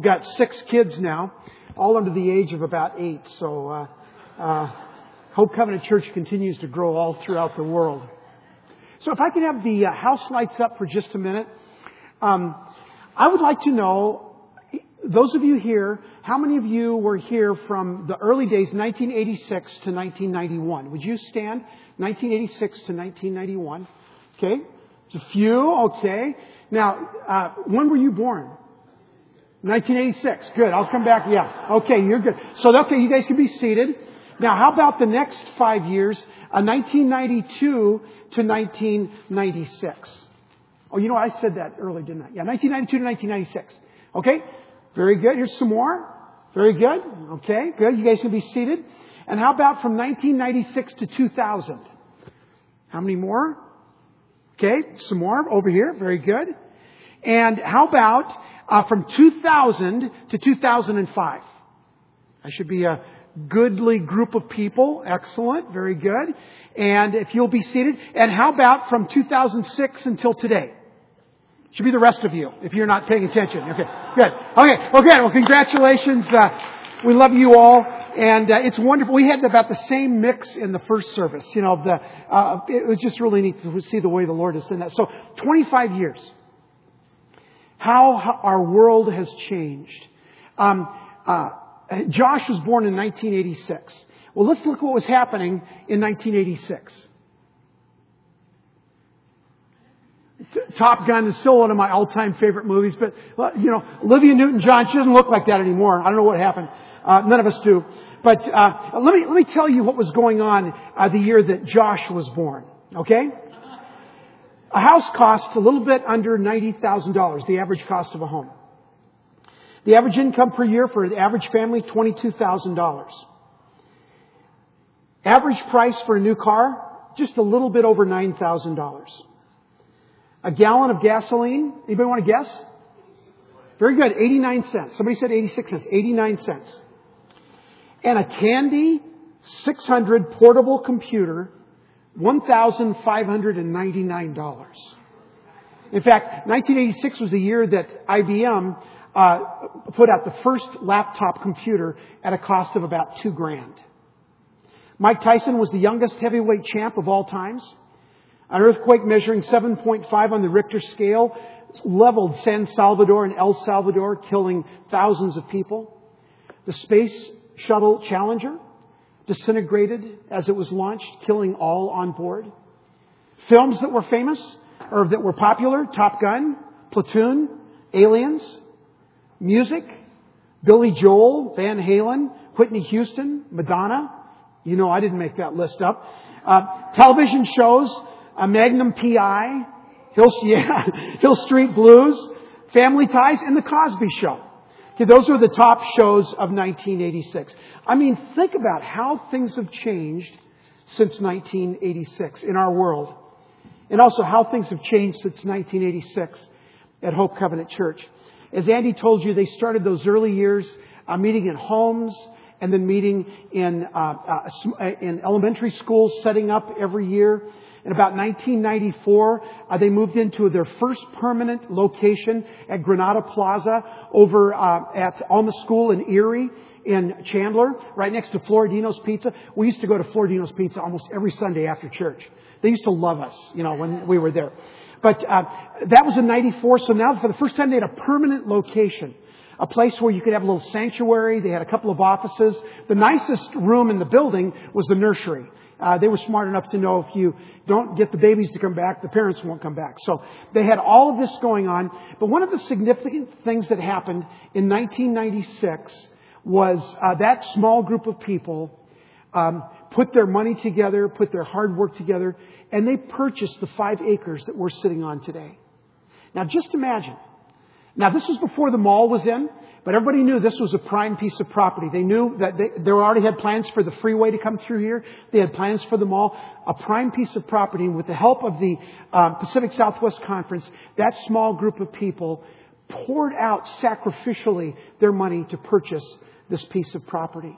I've got six kids now, all under the age of about eight. So uh, uh, Hope Covenant Church continues to grow all throughout the world. So if I could have the uh, house lights up for just a minute, um, I would like to know, those of you here, how many of you were here from the early days, 1986 to 1991? Would you stand? 1986 to 1991. Okay. It's a few. Okay. Now, uh, when were you born? 1986. Good. I'll come back. Yeah. Okay. You're good. So, okay, you guys can be seated. Now, how about the next five years, uh, 1992 to 1996? Oh, you know, I said that earlier, didn't I? Yeah, 1992 to 1996. Okay? Very good. Here's some more. Very good. Okay, good. You guys can be seated. And how about from 1996 to 2000? How many more? Okay, some more over here. Very good. And how about uh, from 2000 to 2005? I should be a goodly group of people. Excellent. Very good. And if you'll be seated. And how about from 2006 until today? Should be the rest of you if you're not paying attention. Okay. Good. Okay. Well. Well, congratulations. Uh, we love you all. And uh, it's wonderful. We had about the same mix in the first service. You know, the, uh, it was just really neat to see the way the Lord has done that. So, 25 years. How, our world has changed. Um, uh, Josh was born in 1986. Well, let's look at what was happening in 1986. Top Gun is still one of my all-time favorite movies, but you know, Olivia Newton-John, she doesn't look like that anymore. I don't know what happened. Uh, none of us do. But uh, let me let me tell you what was going on uh, the year that Josh was born. Okay, a house costs a little bit under ninety thousand dollars, the average cost of a home. The average income per year for an average family, $22,000. Average price for a new car, just a little bit over $9,000. A gallon of gasoline, anybody want to guess? Very good, 89 cents. Somebody said 86 cents, 89 cents. And a Tandy 600 portable computer, $1,599. In fact, 1986 was the year that IBM uh, put out the first laptop computer at a cost of about two grand. Mike Tyson was the youngest heavyweight champ of all times. An earthquake measuring 7.5 on the Richter scale leveled San Salvador and El Salvador, killing thousands of people. The Space Shuttle Challenger disintegrated as it was launched, killing all on board. Films that were famous or that were popular, Top Gun, Platoon, Aliens, Music, Billy Joel, Van Halen, Whitney Houston, Madonna. You know I didn't make that list up. Uh, television shows, a Magnum PI, Hill, yeah, Hill Street Blues, Family Ties, and The Cosby Show. Okay, those are the top shows of 1986. I mean, think about how things have changed since 1986 in our world. And also how things have changed since 1986 at Hope Covenant Church. As Andy told you, they started those early years uh, meeting in homes and then meeting in, uh, uh, in elementary schools, setting up every year. In about 1994, uh, they moved into their first permanent location at Granada Plaza over uh, at Alma School in Erie in Chandler, right next to Floridino's Pizza. We used to go to Floridino's Pizza almost every Sunday after church. They used to love us, you know, when we were there. But uh, that was in 94, so now for the first time they had a permanent location. A place where you could have a little sanctuary. They had a couple of offices. The nicest room in the building was the nursery. Uh, they were smart enough to know if you don't get the babies to come back, the parents won't come back. So they had all of this going on. But one of the significant things that happened in 1996 was uh, that small group of people um, put their money together, put their hard work together, and they purchased the five acres that we're sitting on today. Now just imagine. Now this was before the mall was in, but everybody knew this was a prime piece of property. They knew that they, they already had plans for the freeway to come through here. They had plans for the mall. A prime piece of property. And with the help of the um, Pacific Southwest Conference, that small group of people poured out sacrificially their money to purchase this piece of property.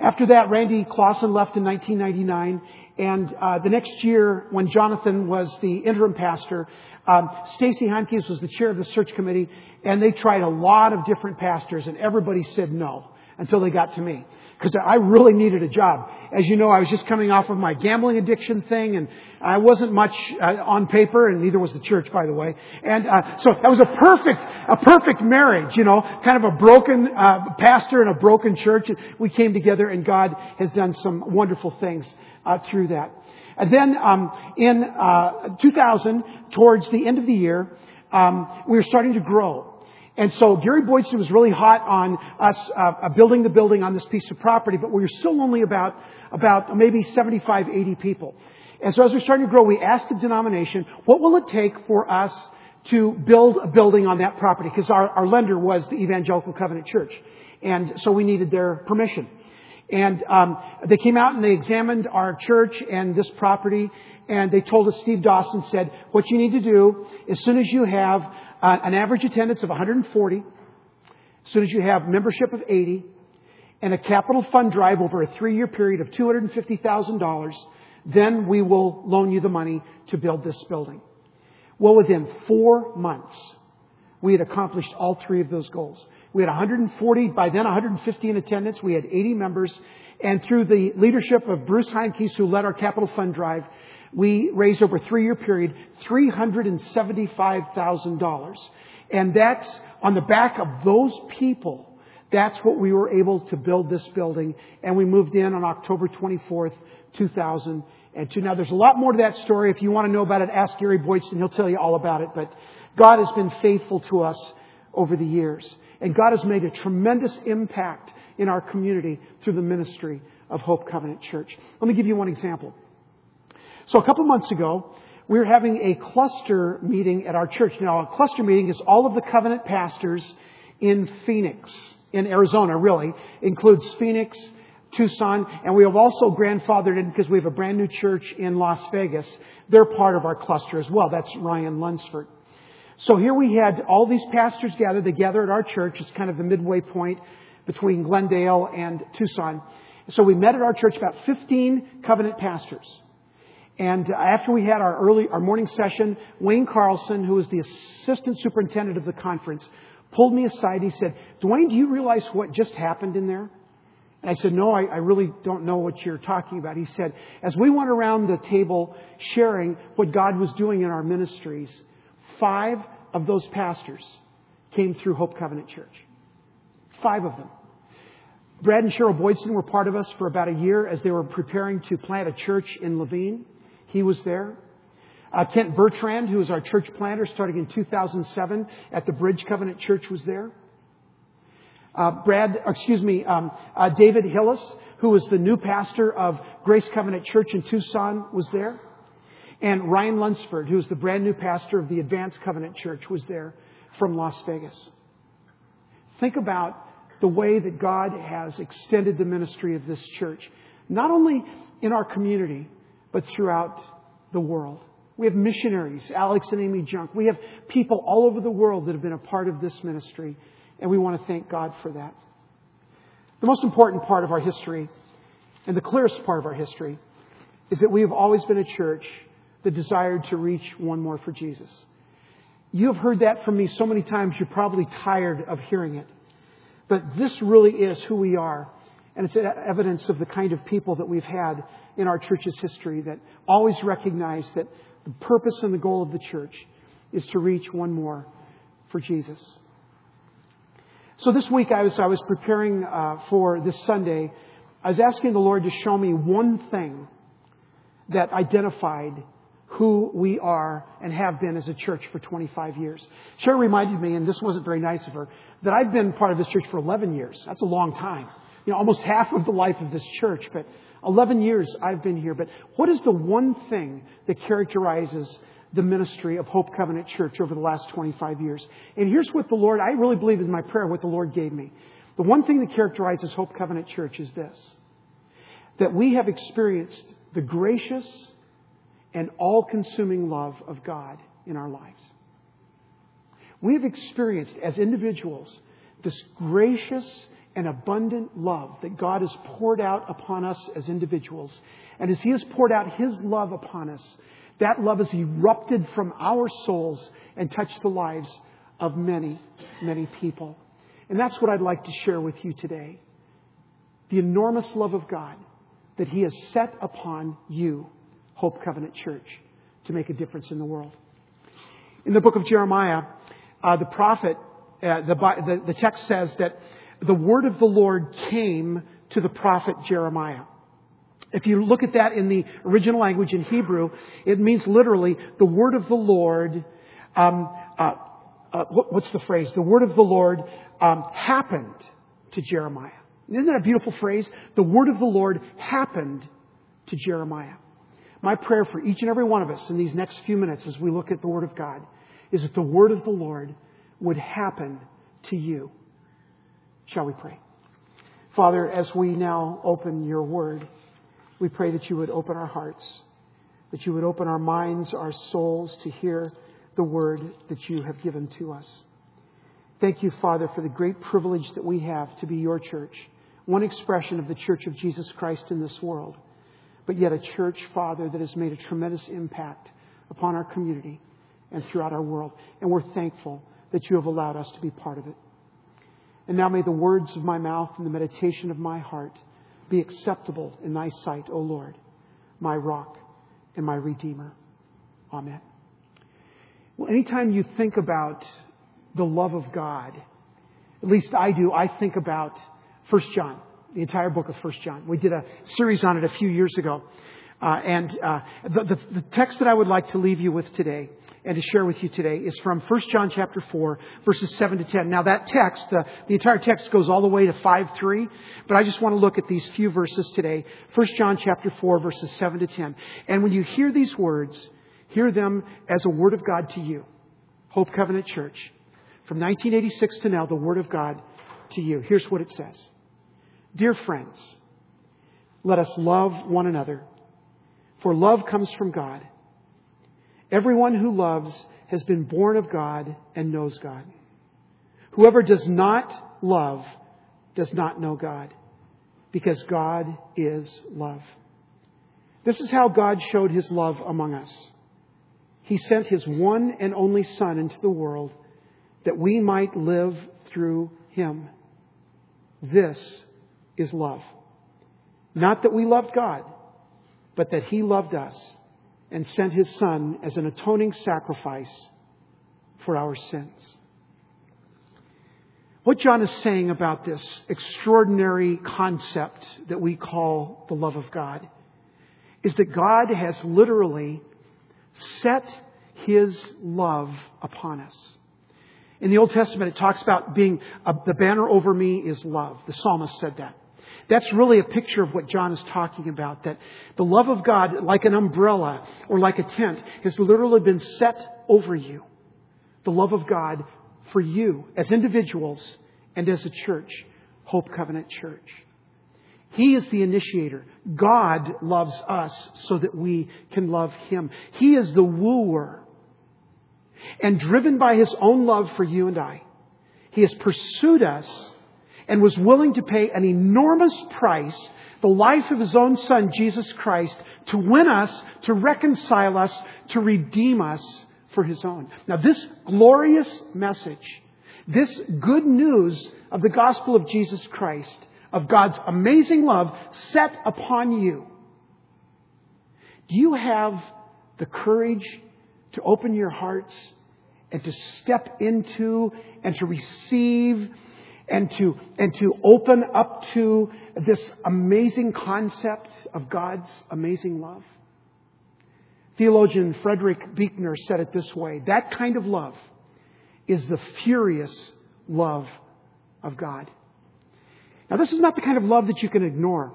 After that, Randy Clausen left in 1999, And uh, the next year, when Jonathan was the interim pastor, um, Stacy Heimkes was the chair of the search committee, and they tried a lot of different pastors, and everybody said no until they got to me because I really needed a job. As you know, I was just coming off of my gambling addiction thing, and I wasn't much uh, on paper, and neither was the church, by the way. And uh, so that was a perfect, a perfect marriage. You know, kind of a broken uh, pastor and a broken church. We came together, and God has done some wonderful things uh, through that. And then um, in uh, 2000, towards the end of the year, um, we were starting to grow. And so Gary Boydston was really hot on us uh, building the building on this piece of property, but we were still only about, about maybe 75, 80 people. And so as we're starting to grow, we asked the denomination, what will it take for us to build a building on that property? Because our, our lender was the Evangelical Covenant Church. And so we needed their permission. And um, they came out and they examined our church and this property, and they told us, Steve Dawson said, what you need to do, as soon as you have uh, an average attendance of 140, as soon as you have membership of 80, and a capital fund drive over a three-year period of $250,000, then we will loan you the money to build this building. Well, within four months, we had accomplished all three of those goals. We had 140, by then 150 in attendance. We had 80 members. And through the leadership of Bruce Heimkes, who led our capital fund drive, we raised over a three year period $375,000. And that's on the back of those people. That's what we were able to build this building. And we moved in on October 24th, 2002. Now there's a lot more to that story. If you want to know about it, ask Gary Boydston. He'll tell you all about it. But God has been faithful to us over the years. And God has made a tremendous impact in our community through the ministry of Hope Covenant Church. Let me give you one example. So a couple months ago, we were having a cluster meeting at our church. Now, a cluster meeting is all of the covenant pastors in Phoenix, in Arizona, really. Includes Phoenix, Tucson, and we have also grandfathered in because we have a brand new church in Las Vegas. They're part of our cluster as well. That's Ryan Lunsford. So here we had all these pastors gathered. They gather at our church. It's kind of the midway point between Glendale and Tucson. So we met at our church, about 15 covenant pastors. And after we had our early, our morning session, Wayne Carlson, who was the assistant superintendent of the conference, pulled me aside. He said, Dwayne, do you realize what just happened in there? And I said, no, I, I really don't know what you're talking about. He said, as we went around the table sharing what God was doing in our ministries, five of those pastors came through Hope Covenant Church. Five of them. Brad and Cheryl Boydston were part of us for about a year as they were preparing to plant a church in Laveen. He was there. Uh, Kent Bertrand, who was our church planter starting in 2007 at the Bridge Covenant Church, was there. Uh, Brad, excuse me, um, uh, David Hillis, who was the new pastor of Grace Covenant Church in Tucson, was there. And Ryan Lunsford, who was the brand new pastor of the Advanced Covenant Church, was there from Las Vegas. Think about the way that God has extended the ministry of this church, not only in our community, but throughout the world. We have missionaries, Alex and Amy Junk. We have people all over the world that have been a part of this ministry, and we want to thank God for that. The most important part of our history, and the clearest part of our history, is that we have always been a church that desired to reach one more for Jesus. You have heard that from me so many times, you're probably tired of hearing it. But this really is who we are. And it's evidence of the kind of people that we've had in our church's history that always recognize that the purpose and the goal of the church is to reach one more for Jesus. So this week, I was, I was preparing uh, for this Sunday. I was asking the Lord to show me one thing that identified who we are and have been as a church for 25 years. Cheryl reminded me, and this wasn't very nice of her, that I've been part of this church for 11 years. That's a long time. You know, almost half of the life of this church. But 11 years I've been here, but what is the one thing that characterizes the ministry of Hope Covenant Church over the last 25 years? And here's what the Lord, I really believe in my prayer, what the Lord gave me. The one thing that characterizes Hope Covenant Church is this that we have experienced the gracious and all consuming love of God in our lives. We have experienced as individuals this gracious and abundant love that God has poured out upon us as individuals. And as He has poured out His love upon us, that love has erupted from our souls and touched the lives of many, many people. And that's what I'd like to share with you today. The enormous love of God that He has set upon you, Hope Covenant Church, to make a difference in the world. In the book of Jeremiah, uh, the prophet, uh, the, the, the text says that the word of the Lord came to the prophet Jeremiah. If you look at that in the original language in Hebrew, it means literally the word of the Lord. Um, uh, uh, what, what's the phrase? The word of the Lord um, happened to Jeremiah. Isn't that a beautiful phrase? The word of the Lord happened to Jeremiah. My prayer for each and every one of us in these next few minutes as we look at the word of God is that the word of the Lord would happen to you. Shall we pray? Father, as we now open your word, we pray that you would open our hearts, that you would open our minds, our souls to hear the word that you have given to us. Thank you, Father, for the great privilege that we have to be your church, one expression of the church of Jesus Christ in this world, but yet a church, Father, that has made a tremendous impact upon our community and throughout our world. And we're thankful that you have allowed us to be part of it. And now may the words of my mouth and the meditation of my heart be acceptable in thy sight, O Lord, my rock and my redeemer. Amen. Well, anytime you think about the love of God, at least I do, I think about 1 John, the entire book of 1 John. We did a series on it a few years ago. Uh, and uh, the, the, the text that I would like to leave you with today and to share with you today is from 1 John chapter 4, verses 7 to 10. Now that text, uh, the entire text goes all the way to 5 3, but I just want to look at these few verses today. 1 John chapter 4, verses 7 to 10. And when you hear these words, hear them as a word of God to you. Hope Covenant Church. From 1986 to now, the word of God to you. Here's what it says. Dear friends, let us love one another for love comes from God. Everyone who loves has been born of God and knows God. Whoever does not love does not know God, because God is love. This is how God showed his love among us. He sent his one and only Son into the world that we might live through him. This is love. Not that we loved God but that he loved us and sent his son as an atoning sacrifice for our sins. What John is saying about this extraordinary concept that we call the love of God is that God has literally set his love upon us. In the Old Testament, it talks about being a, the banner over me is love. The psalmist said that. That's really a picture of what John is talking about. That the love of God, like an umbrella or like a tent, has literally been set over you. The love of God for you as individuals and as a church, Hope Covenant Church. He is the initiator. God loves us so that we can love Him. He is the wooer. And driven by His own love for you and I, He has pursued us and was willing to pay an enormous price, the life of his own son, Jesus Christ, to win us, to reconcile us, to redeem us for his own. Now, this glorious message, this good news of the gospel of Jesus Christ, of God's amazing love set upon you, do you have the courage to open your hearts and to step into and to receive and to, and to open up to this amazing concept of God's amazing love. Theologian Frederick Buechner said it this way that kind of love is the furious love of God. Now, this is not the kind of love that you can ignore.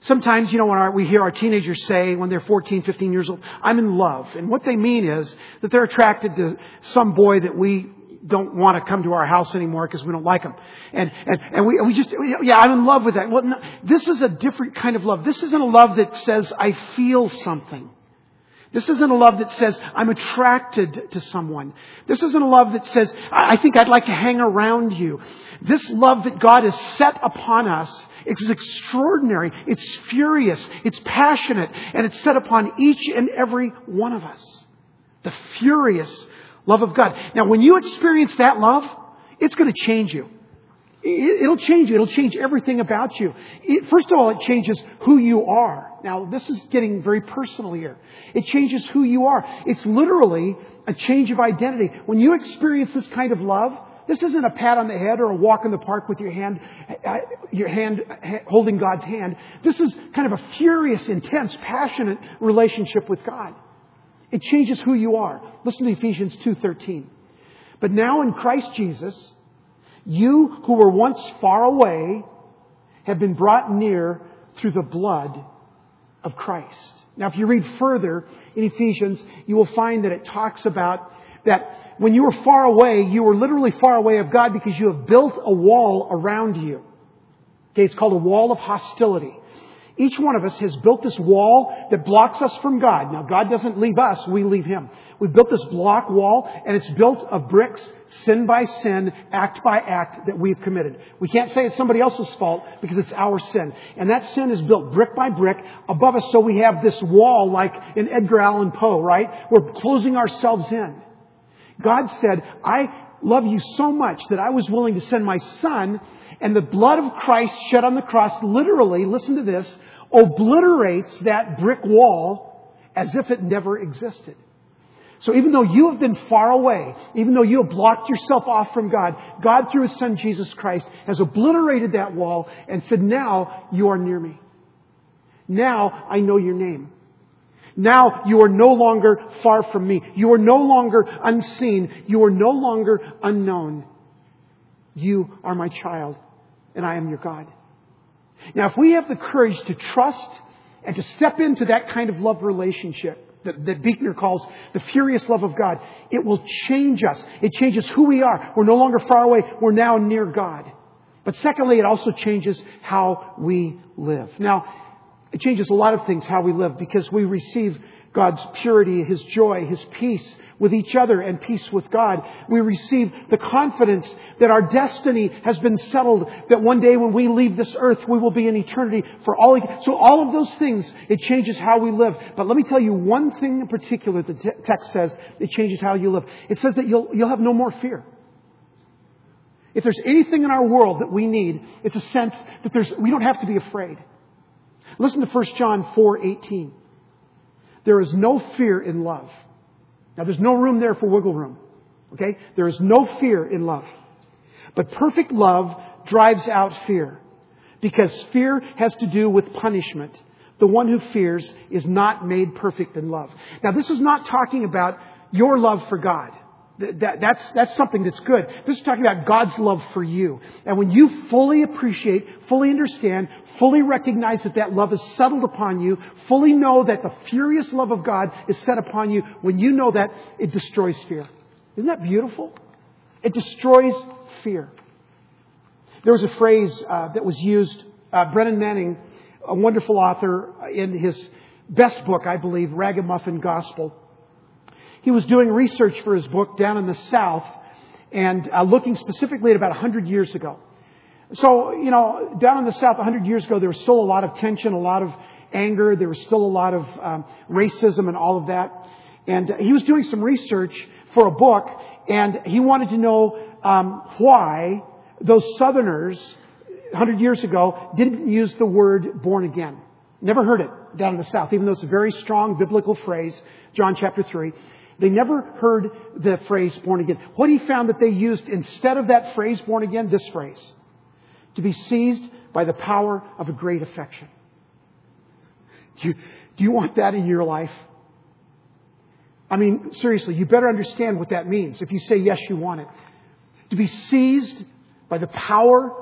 Sometimes, you know, when our, we hear our teenagers say when they're 14, 15 years old, I'm in love. And what they mean is that they're attracted to some boy that we don't want to come to our house anymore because we don't like them. And, and, and we, we just, yeah, I'm in love with that. Well, no, this is a different kind of love. This isn't a love that says, I feel something. This isn't a love that says, I'm attracted to someone. This isn't a love that says, I think I'd like to hang around you. This love that God has set upon us, it's extraordinary. It's furious. It's passionate. And it's set upon each and every one of us. The furious love of God. Now, when you experience that love, it's going to change you. It'll change you. It'll change everything about you. It, first of all, it changes who you are. Now, this is getting very personal here. It changes who you are. It's literally a change of identity. When you experience this kind of love, this isn't a pat on the head or a walk in the park with your hand, uh, your hand holding God's hand. This is kind of a furious, intense, passionate relationship with God. It changes who you are. Listen to Ephesians 2:13. But now in Christ Jesus, you who were once far away have been brought near through the blood of Christ. Now, if you read further in Ephesians, you will find that it talks about that when you were far away, you were literally far away of God because you have built a wall around you. Okay, it's called a wall of hostility. Each one of us has built this wall that blocks us from God. Now, God doesn't leave us, we leave Him. We've built this block wall, and it's built of bricks, sin by sin, act by act that we've committed. We can't say it's somebody else's fault because it's our sin. And that sin is built brick by brick above us, so we have this wall like in Edgar Allan Poe, right? We're closing ourselves in. God said, I love you so much that I was willing to send my son and the blood of Christ shed on the cross literally, listen to this, obliterates that brick wall as if it never existed. So even though you have been far away, even though you have blocked yourself off from God, God through His Son Jesus Christ has obliterated that wall and said, now you are near me. Now I know your name. Now you are no longer far from me. You are no longer unseen. You are no longer unknown. You are my child and I am your God. Now, if we have the courage to trust and to step into that kind of love relationship that, that Buechner calls the furious love of God, it will change us. It changes who we are. We're no longer far away. We're now near God. But secondly, it also changes how we live. Now, it changes a lot of things how we live because we receive God's purity, His joy, His peace with each other and peace with God. We receive the confidence that our destiny has been settled, that one day when we leave this earth, we will be in eternity for all. So all of those things, it changes how we live. But let me tell you one thing in particular the text says it changes how you live. It says that you'll, you'll have no more fear. If there's anything in our world that we need, it's a sense that there's, we don't have to be afraid. Listen to 1 John 4, 18. There is no fear in love. Now there's no room there for wiggle room. Okay? There is no fear in love. But perfect love drives out fear. Because fear has to do with punishment. The one who fears is not made perfect in love. Now this is not talking about your love for God. That, that's, that's something that's good. This is talking about God's love for you. And when you fully appreciate, fully understand, fully recognize that that love is settled upon you, fully know that the furious love of God is set upon you, when you know that, it destroys fear. Isn't that beautiful? It destroys fear. There was a phrase uh, that was used, uh, Brennan Manning, a wonderful author, in his best book, I believe, Ragamuffin Gospel. He was doing research for his book down in the South and uh, looking specifically at about 100 years ago. So, you know, down in the South 100 years ago, there was still a lot of tension, a lot of anger. There was still a lot of um, racism and all of that. And uh, he was doing some research for a book, and he wanted to know um, why those Southerners 100 years ago didn't use the word born again. Never heard it down in the South, even though it's a very strong biblical phrase, John chapter 3. They never heard the phrase born again. What he found that they used instead of that phrase born again, this phrase to be seized by the power of a great affection. Do you, do you want that in your life? I mean, seriously, you better understand what that means if you say yes, you want it. To be seized by the power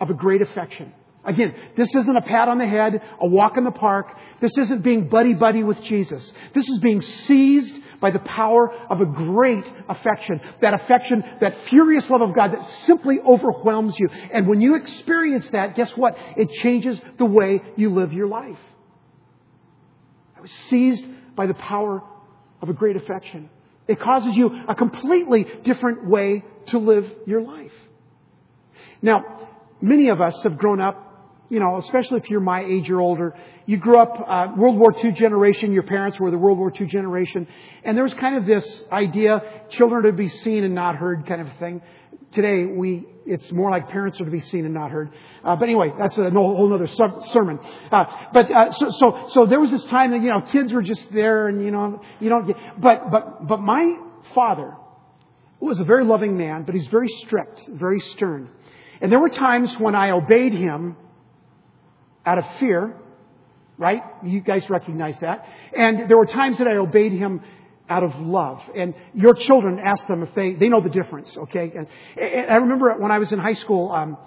of a great affection. Again, this isn't a pat on the head, a walk in the park. This isn't being buddy buddy with Jesus. This is being seized by the power of a great affection. That affection, that furious love of God that simply overwhelms you. And when you experience that, guess what? It changes the way you live your life. I was seized by the power of a great affection. It causes you a completely different way to live your life. Now, many of us have grown up, you know, especially if you're my age or older, you grew up uh, World War II generation, your parents were the World War II generation, and there was kind of this idea, children are to be seen and not heard kind of thing. Today, we, it's more like parents are to be seen and not heard. Uh, but anyway, that's a whole other sermon. Uh, but, uh, so, so, so there was this time that, you know, kids were just there and, you know, you don't get, but, but, but my father was a very loving man, but he's very strict, very stern. And there were times when I obeyed him out of fear, right? You guys recognize that. And there were times that I obeyed him out of love. And your children, ask them if they, they know the difference, okay? And, and I remember when I was in high school, um,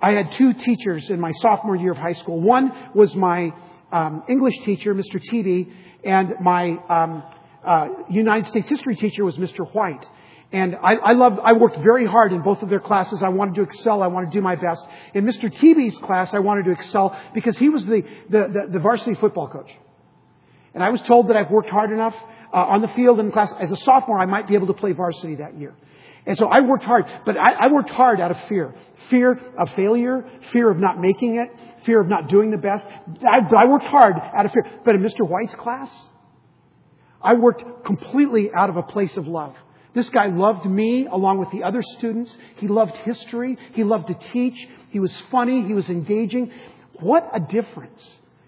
I had two teachers in my sophomore year of high school. One was my um, English teacher, Mr. Tebe, and my um, uh, United States history teacher was Mr. White. And I, I loved, I worked very hard in both of their classes. I wanted to excel. I wanted to do my best. In Mr. Tebe's class, I wanted to excel because he was the, the, the, the varsity football coach. And I was told that I've worked hard enough uh, on the field in class. As a sophomore, I might be able to play varsity that year. And so I worked hard, but I, I, worked hard out of fear. Fear of failure, fear of not making it, fear of not doing the best. I, I worked hard out of fear. But in Mr. White's class, I worked completely out of a place of love. This guy loved me along with the other students. He loved history. He loved to teach. He was funny. He was engaging. What a difference.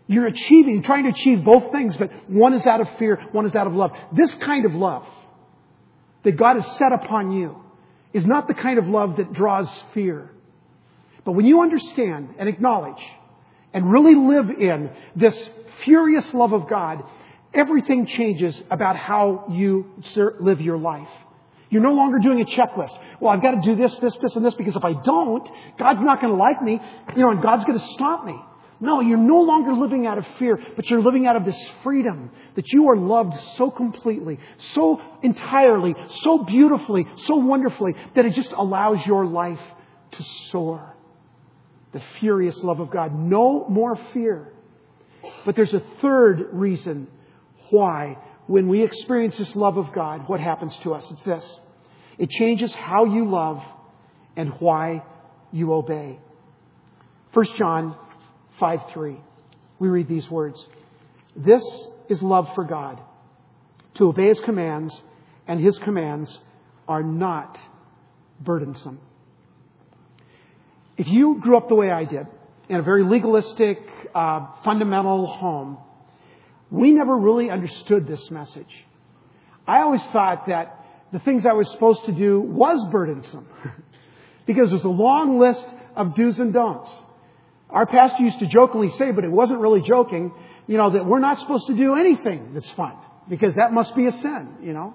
You're achieving, trying to achieve both things, but one is out of fear, one is out of love. This kind of love that God has set upon you is not the kind of love that draws fear. But when you understand and acknowledge and really live in this furious love of God, everything changes about how you live your life. You're no longer doing a checklist. Well, I've got to do this, this, this, and this because if I don't, God's not going to like me, you know, and God's going to stop me. No, you're no longer living out of fear, but you're living out of this freedom that you are loved so completely, so entirely, so beautifully, so wonderfully that it just allows your life to soar. The furious love of God. No more fear. But there's a third reason why when we experience this love of God, what happens to us? It's this. It changes how you love and why you obey. 1 John 5 3. We read these words. This is love for God, to obey His commands, and His commands are not burdensome. If you grew up the way I did, in a very legalistic, uh, fundamental home, we never really understood this message. I always thought that the things I was supposed to do was burdensome because there's a long list of do's and don'ts. Our pastor used to jokingly say, but it wasn't really joking, you know, that we're not supposed to do anything that's fun because that must be a sin, you know.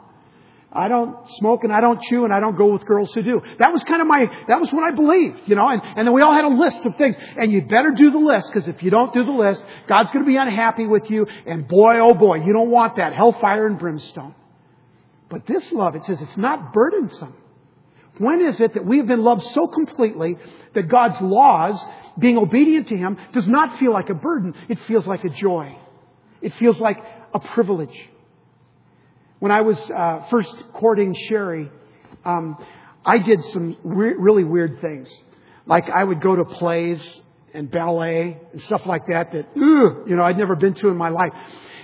I don't smoke and I don't chew and I don't go with girls who do. That was kind of my, that was what I believed, you know, and, and then we all had a list of things. And you better do the list because if you don't do the list, God's going to be unhappy with you. And boy, oh boy, you don't want that. Hellfire and brimstone. But this love, it says it's not burdensome. When is it that we have been loved so completely that God's laws, being obedient to Him, does not feel like a burden? It feels like a joy. It feels like a privilege. When I was uh, first courting Sherry, um, I did some re- really weird things. Like I would go to plays and ballet and stuff like that that, you know, I'd never been to in my life.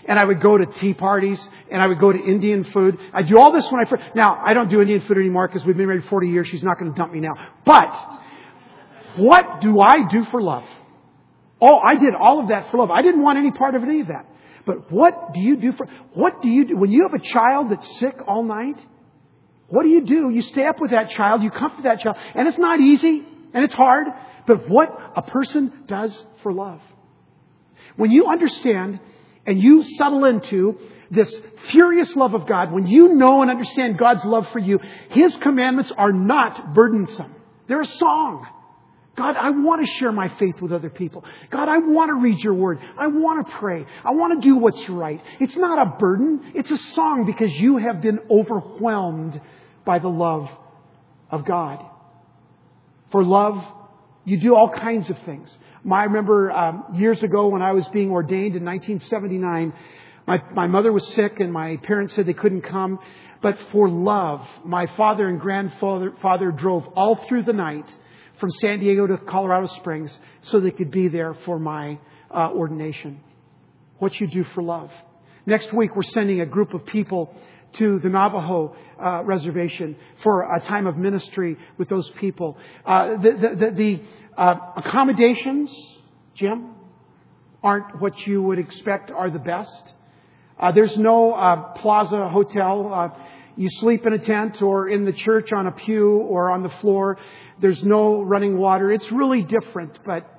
And I would go to tea parties and I would go to Indian food. I do all this when I first, now I don't do Indian food anymore because we've been married 40 years. She's not going to dump me now. But what do I do for love? Oh, I did all of that for love. I didn't want any part of any of that. But what do you do for, what do you do? When you have a child that's sick all night, what do you do? You stay up with that child, you comfort that child, and it's not easy, and it's hard, but what a person does for love. When you understand and you settle into this furious love of God, when you know and understand God's love for you, His commandments are not burdensome. They're a song. God, I want to share my faith with other people. God, I want to read your word. I want to pray. I want to do what's right. It's not a burden. It's a song because you have been overwhelmed by the love of God. For love, you do all kinds of things. I remember um, years ago when I was being ordained in 1979, My, my mother was sick and my parents said they couldn't come. But for love, my father and grandfather father drove all through the night from San Diego to Colorado Springs so they could be there for my uh, ordination. What you do for love. Next week, we're sending a group of people to the Navajo uh, reservation for a time of ministry with those people. Uh, the, the, the, uh, accommodations, Jim, aren't what you would expect are the best. Uh, there's no uh, plaza hotel. You sleep in a tent or in the church on a pew or on the floor. There's no running water. It's really different, but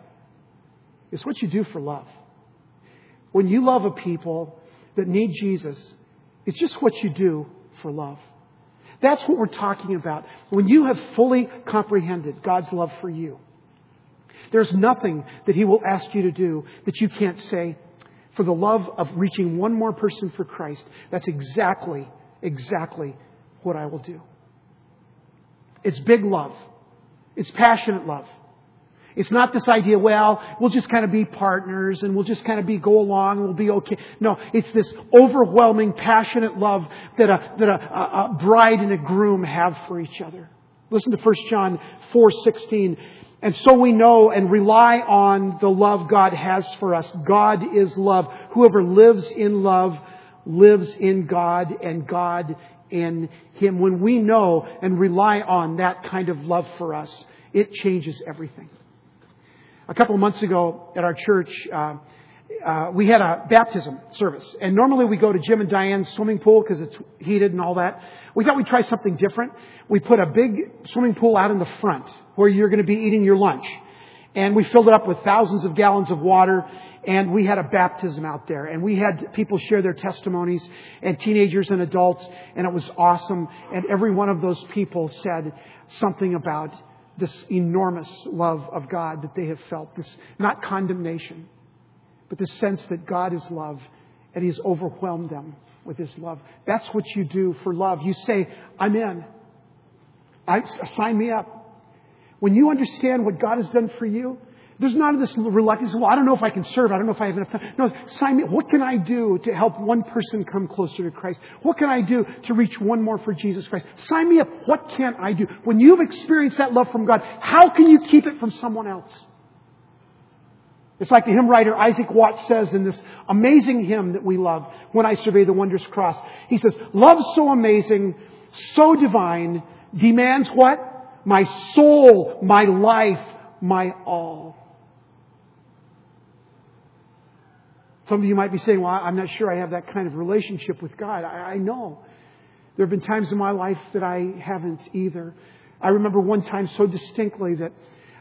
it's what you do for love. When you love a people that need Jesus, it's just what you do for love. That's what we're talking about. When you have fully comprehended God's love for you, there's nothing that He will ask you to do that you can't say, for the love of reaching one more person for Christ, that's exactly, exactly what I will do. It's big love. It's passionate love. It's not this idea, well, we'll just kind of be partners and we'll just kind of be go along and we'll be okay. No, it's this overwhelming, passionate love that a, that a, a, bride and a groom have for each other. Listen to 1 John 4:16. And so we know and rely on the love God has for us. God is love. Whoever lives in love lives in God and God in Him. When we know and rely on that kind of love for us, it changes everything. A couple of months ago at our church, uh, uh, we had a baptism service. And normally we go to Jim and Diane's swimming pool because it's heated and all that. We thought we'd try something different. We put a big swimming pool out in the front where you're going to be eating your lunch. And we filled it up with thousands of gallons of water and we had a baptism out there and we had people share their testimonies and teenagers and adults and it was awesome and every one of those people said something about this enormous love of God that they have felt this not condemnation but the sense that God is love and He's overwhelmed them with His love. That's what you do for love. You say, I'm in. I, sign me up. When you understand what God has done for you, there's of this reluctance. Well, I don't know if I can serve. I don't know if I have enough time. No, sign me. What can I do to help one person come closer to Christ? What can I do to reach one more for Jesus Christ? Sign me up. What can I do? When you've experienced that love from God, how can you keep it from someone else? It's like the hymn writer Isaac Watts says in this amazing hymn that we love, When I Survey the Wondrous Cross. He says, Love so amazing, so divine, demands what? My soul, my life, my all. Some of you might be saying, well, I'm not sure I have that kind of relationship with God. I, I know. There have been times in my life that I haven't either. I remember one time so distinctly that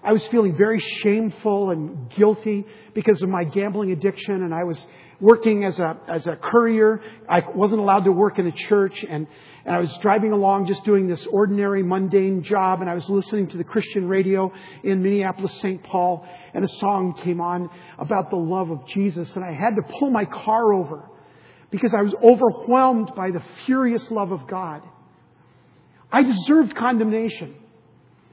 I was feeling very shameful and guilty because of my gambling addiction, and I was working as a as a courier. I wasn't allowed to work in a church, and and I was driving along just doing this ordinary, mundane job, and I was listening to the Christian radio in Minneapolis, St. Paul, and a song came on about the love of Jesus, and I had to pull my car over because I was overwhelmed by the furious love of God. I deserved condemnation.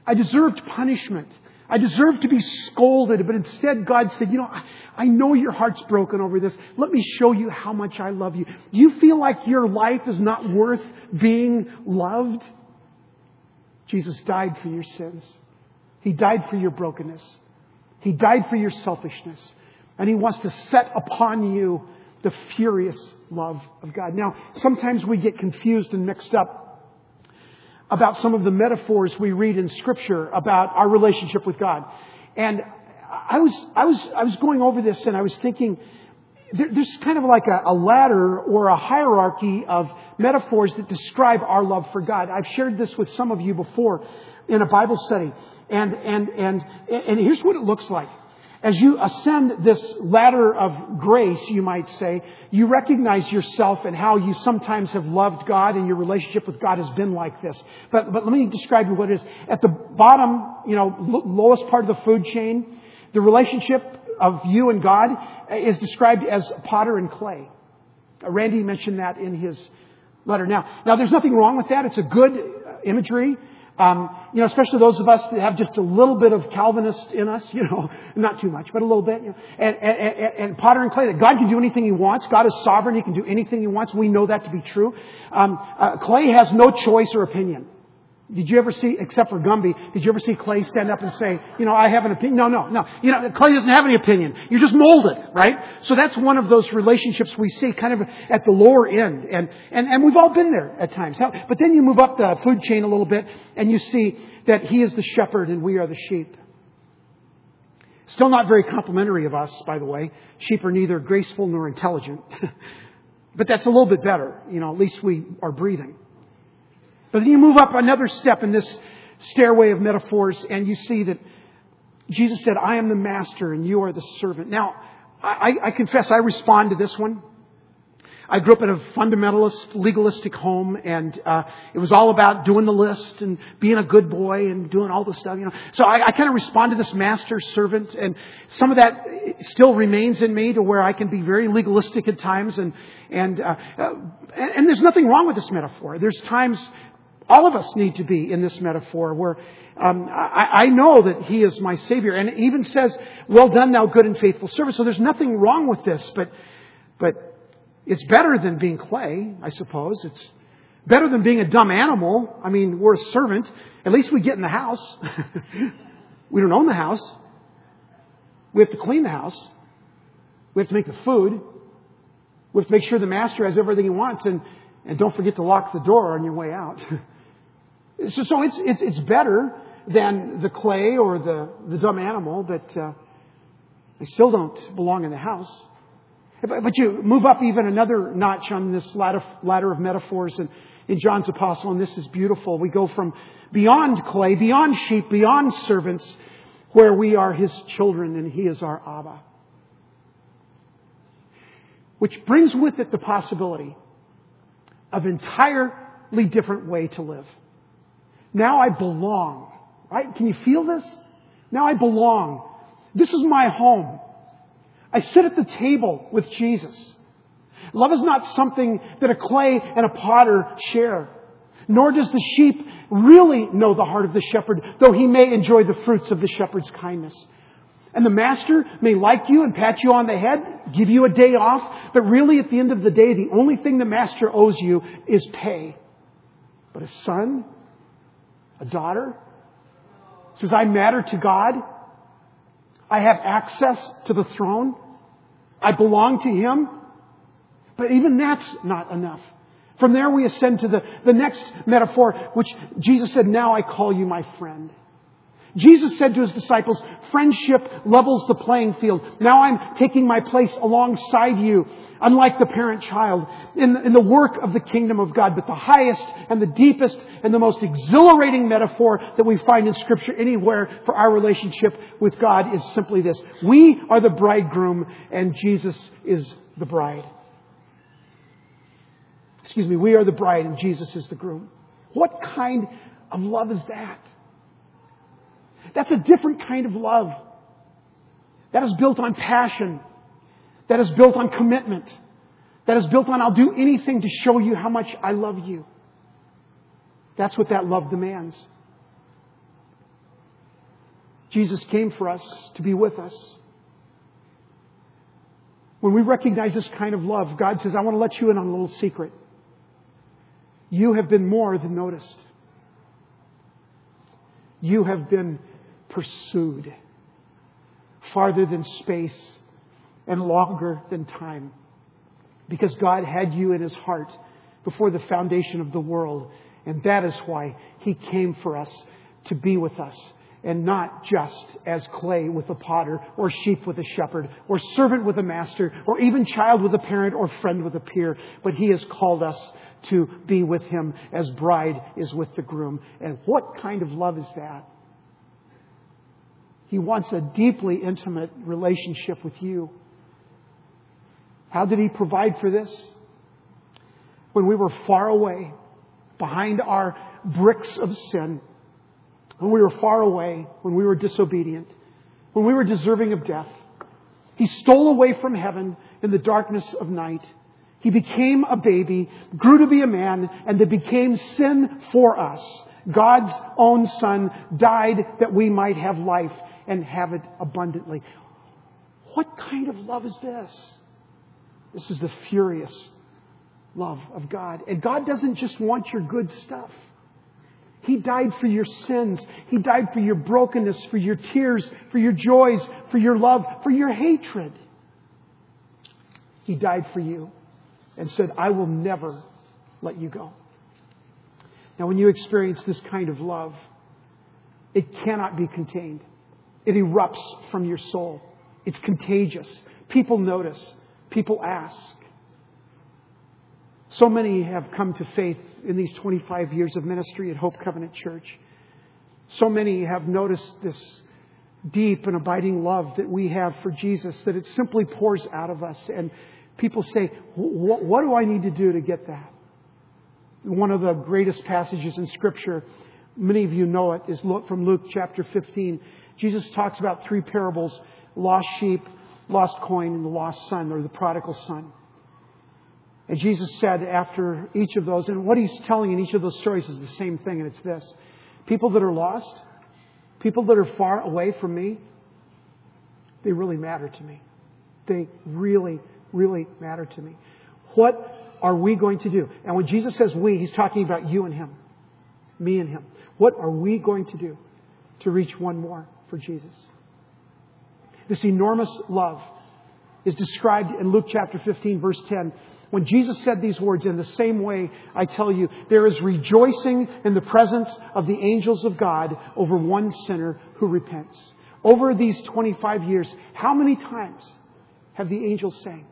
I deserved punishment. I deserve to be scolded, but instead God said, you know, I, know your heart's broken over this. Let me show you how much I love you. Do You feel like your life is not worth being loved? Jesus died for your sins. He died for your brokenness. He died for your selfishness. And He wants to set upon you the furious love of God. Now, sometimes we get confused and mixed up about some of the metaphors we read in Scripture about our relationship with God. And I was, I was, I was going over this and I was thinking, there's kind of like a, a, ladder or a hierarchy of metaphors that describe our love for God. I've shared this with some of you before in a Bible study. And, and, and, and here's what it looks like. As you ascend this ladder of grace, you might say, you recognize yourself and how you sometimes have loved God and your relationship with God has been like this. But, but let me describe you what it is. At the bottom, you know, lowest part of the food chain, the relationship of you and God is described as potter and clay. Uh, Randy mentioned that in his letter. Now, now there's nothing wrong with that. It's a good imagery. Um, you know, especially those of us that have just a little bit of Calvinist in us, you know, not too much, but a little bit. You know, and, and, and, and potter and clay, that God can do anything He wants. God is sovereign. He can do anything He wants. We know that to be true. Um, uh, clay has no choice or opinion. Did you ever see, except for Gumby, did you ever see Clay stand up and say, you know, I have an opinion? No, no, no. You know, Clay doesn't have any opinion. You're just molded, right? So that's one of those relationships we see kind of at the lower end. And, and, and we've all been there at times. But then you move up the food chain a little bit and you see that he is the shepherd and we are the sheep. Still not very complimentary of us, by the way. Sheep are neither graceful nor intelligent. but that's a little bit better. You know, at least we are breathing. But then you move up another step in this stairway of metaphors and you see that Jesus said, I am the master and you are the servant. Now, I, I confess I respond to this one. I grew up in a fundamentalist, legalistic home, and uh, it was all about doing the list and being a good boy and doing all this stuff, you know. So I, I kind of respond to this master servant, and some of that still remains in me to where I can be very legalistic at times, and and uh, uh, and there's nothing wrong with this metaphor. There's times all of us need to be in this metaphor where um, I, I, know that He is my Savior. And it even says, Well done, thou good and faithful servant. So there's nothing wrong with this, but, but it's better than being clay, I suppose. It's better than being a dumb animal. I mean, we're a servant. At least we get in the house. we don't own the house. We have to clean the house. We have to make the food. We have to make sure the master has everything he wants. And, and don't forget to lock the door on your way out. So, so it's, it's, it's better than the clay or the, the dumb animal, but uh, they still don't belong in the house. But, but you move up even another notch on this ladder, ladder of metaphors in, in John's Apostle, and this is beautiful. We go from beyond clay, beyond sheep, beyond servants, where we are his children and he is our Abba. Which brings with it the possibility of entirely different way to live. Now I belong. Right? Can you feel this? Now I belong. This is my home. I sit at the table with Jesus. Love is not something that a clay and a potter share. Nor does the sheep really know the heart of the shepherd, though he may enjoy the fruits of the shepherd's kindness. And the master may like you and pat you on the head, give you a day off, but really at the end of the day, the only thing the master owes you is pay. But a son a daughter, says, I matter to God. I have access to the throne. I belong to Him. But even that's not enough. From there we ascend to the, the next metaphor, which Jesus said, Now I call you my friend. Jesus said to his disciples, friendship levels the playing field. Now I'm taking my place alongside you, unlike the parent child, in, in the work of the kingdom of God. But the highest and the deepest and the most exhilarating metaphor that we find in scripture anywhere for our relationship with God is simply this. We are the bridegroom and Jesus is the bride. Excuse me, we are the bride and Jesus is the groom. What kind of love is that? That's a different kind of love. That is built on passion. That is built on commitment. That is built on I'll do anything to show you how much I love you. That's what that love demands. Jesus came for us to be with us. When we recognize this kind of love, God says, I want to let you in on a little secret. You have been more than noticed. You have been pursued farther than space and longer than time. Because God had you in His heart before the foundation of the world. And that is why He came for us to be with us. And not just as clay with a potter, or sheep with a shepherd, or servant with a master, or even child with a parent, or friend with a peer. But He has called us to be with Him as bride is with the groom. And what kind of love is that? He wants a deeply intimate relationship with you. How did He provide for this? When we were far away, behind our bricks of sin, when we were far away, when we were disobedient, when we were deserving of death, He stole away from heaven in the darkness of night. He became a baby, grew to be a man, and then became sin for us God's own Son died that we might have life and have it abundantly. What kind of love is this? This is the furious love of God. And God doesn't just want your good stuff. He died for your sins. He died for your brokenness, for your tears, for your joys, for your love, for your hatred. He died for you and said, I will never let you go. Now, when you experience this kind of love, it cannot be contained. It erupts from your soul. It's contagious. People notice. People ask. So many have come to faith in these 25 years of ministry at Hope Covenant Church. So many have noticed this deep and abiding love that we have for Jesus, that it simply pours out of us. And people say, What do I need to do to get that? One of the greatest passages in Scripture, many of you know it, is from Luke chapter 15. Jesus talks about three parables lost sheep, lost coin, and the lost son, or the prodigal son. And Jesus said after each of those, and what he's telling in each of those stories is the same thing, and it's this people that are lost, people that are far away from me, they really matter to me. They really, really matter to me. What are we going to do? And when Jesus says we, he's talking about you and him, me and him. What are we going to do to reach one more for Jesus? This enormous love is described in Luke chapter 15, verse 10. When Jesus said these words, in the same way, I tell you, there is rejoicing in the presence of the angels of God over one sinner who repents. Over these 25 years, how many times have the angels sang?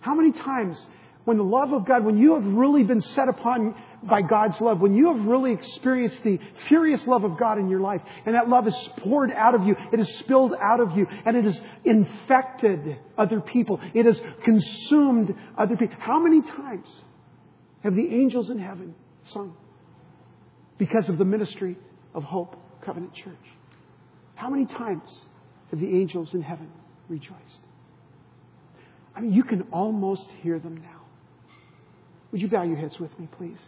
How many times when the love of God, when you have really been set upon by God's love, when you have really experienced the furious love of God in your life, and that love is poured out of you, it is spilled out of you, and it has infected other people, it has consumed other people. How many times have the angels in heaven sung because of the ministry of Hope Covenant Church? How many times have the angels in heaven rejoiced? I mean, you can almost hear them now. Would you bow your heads with me, please?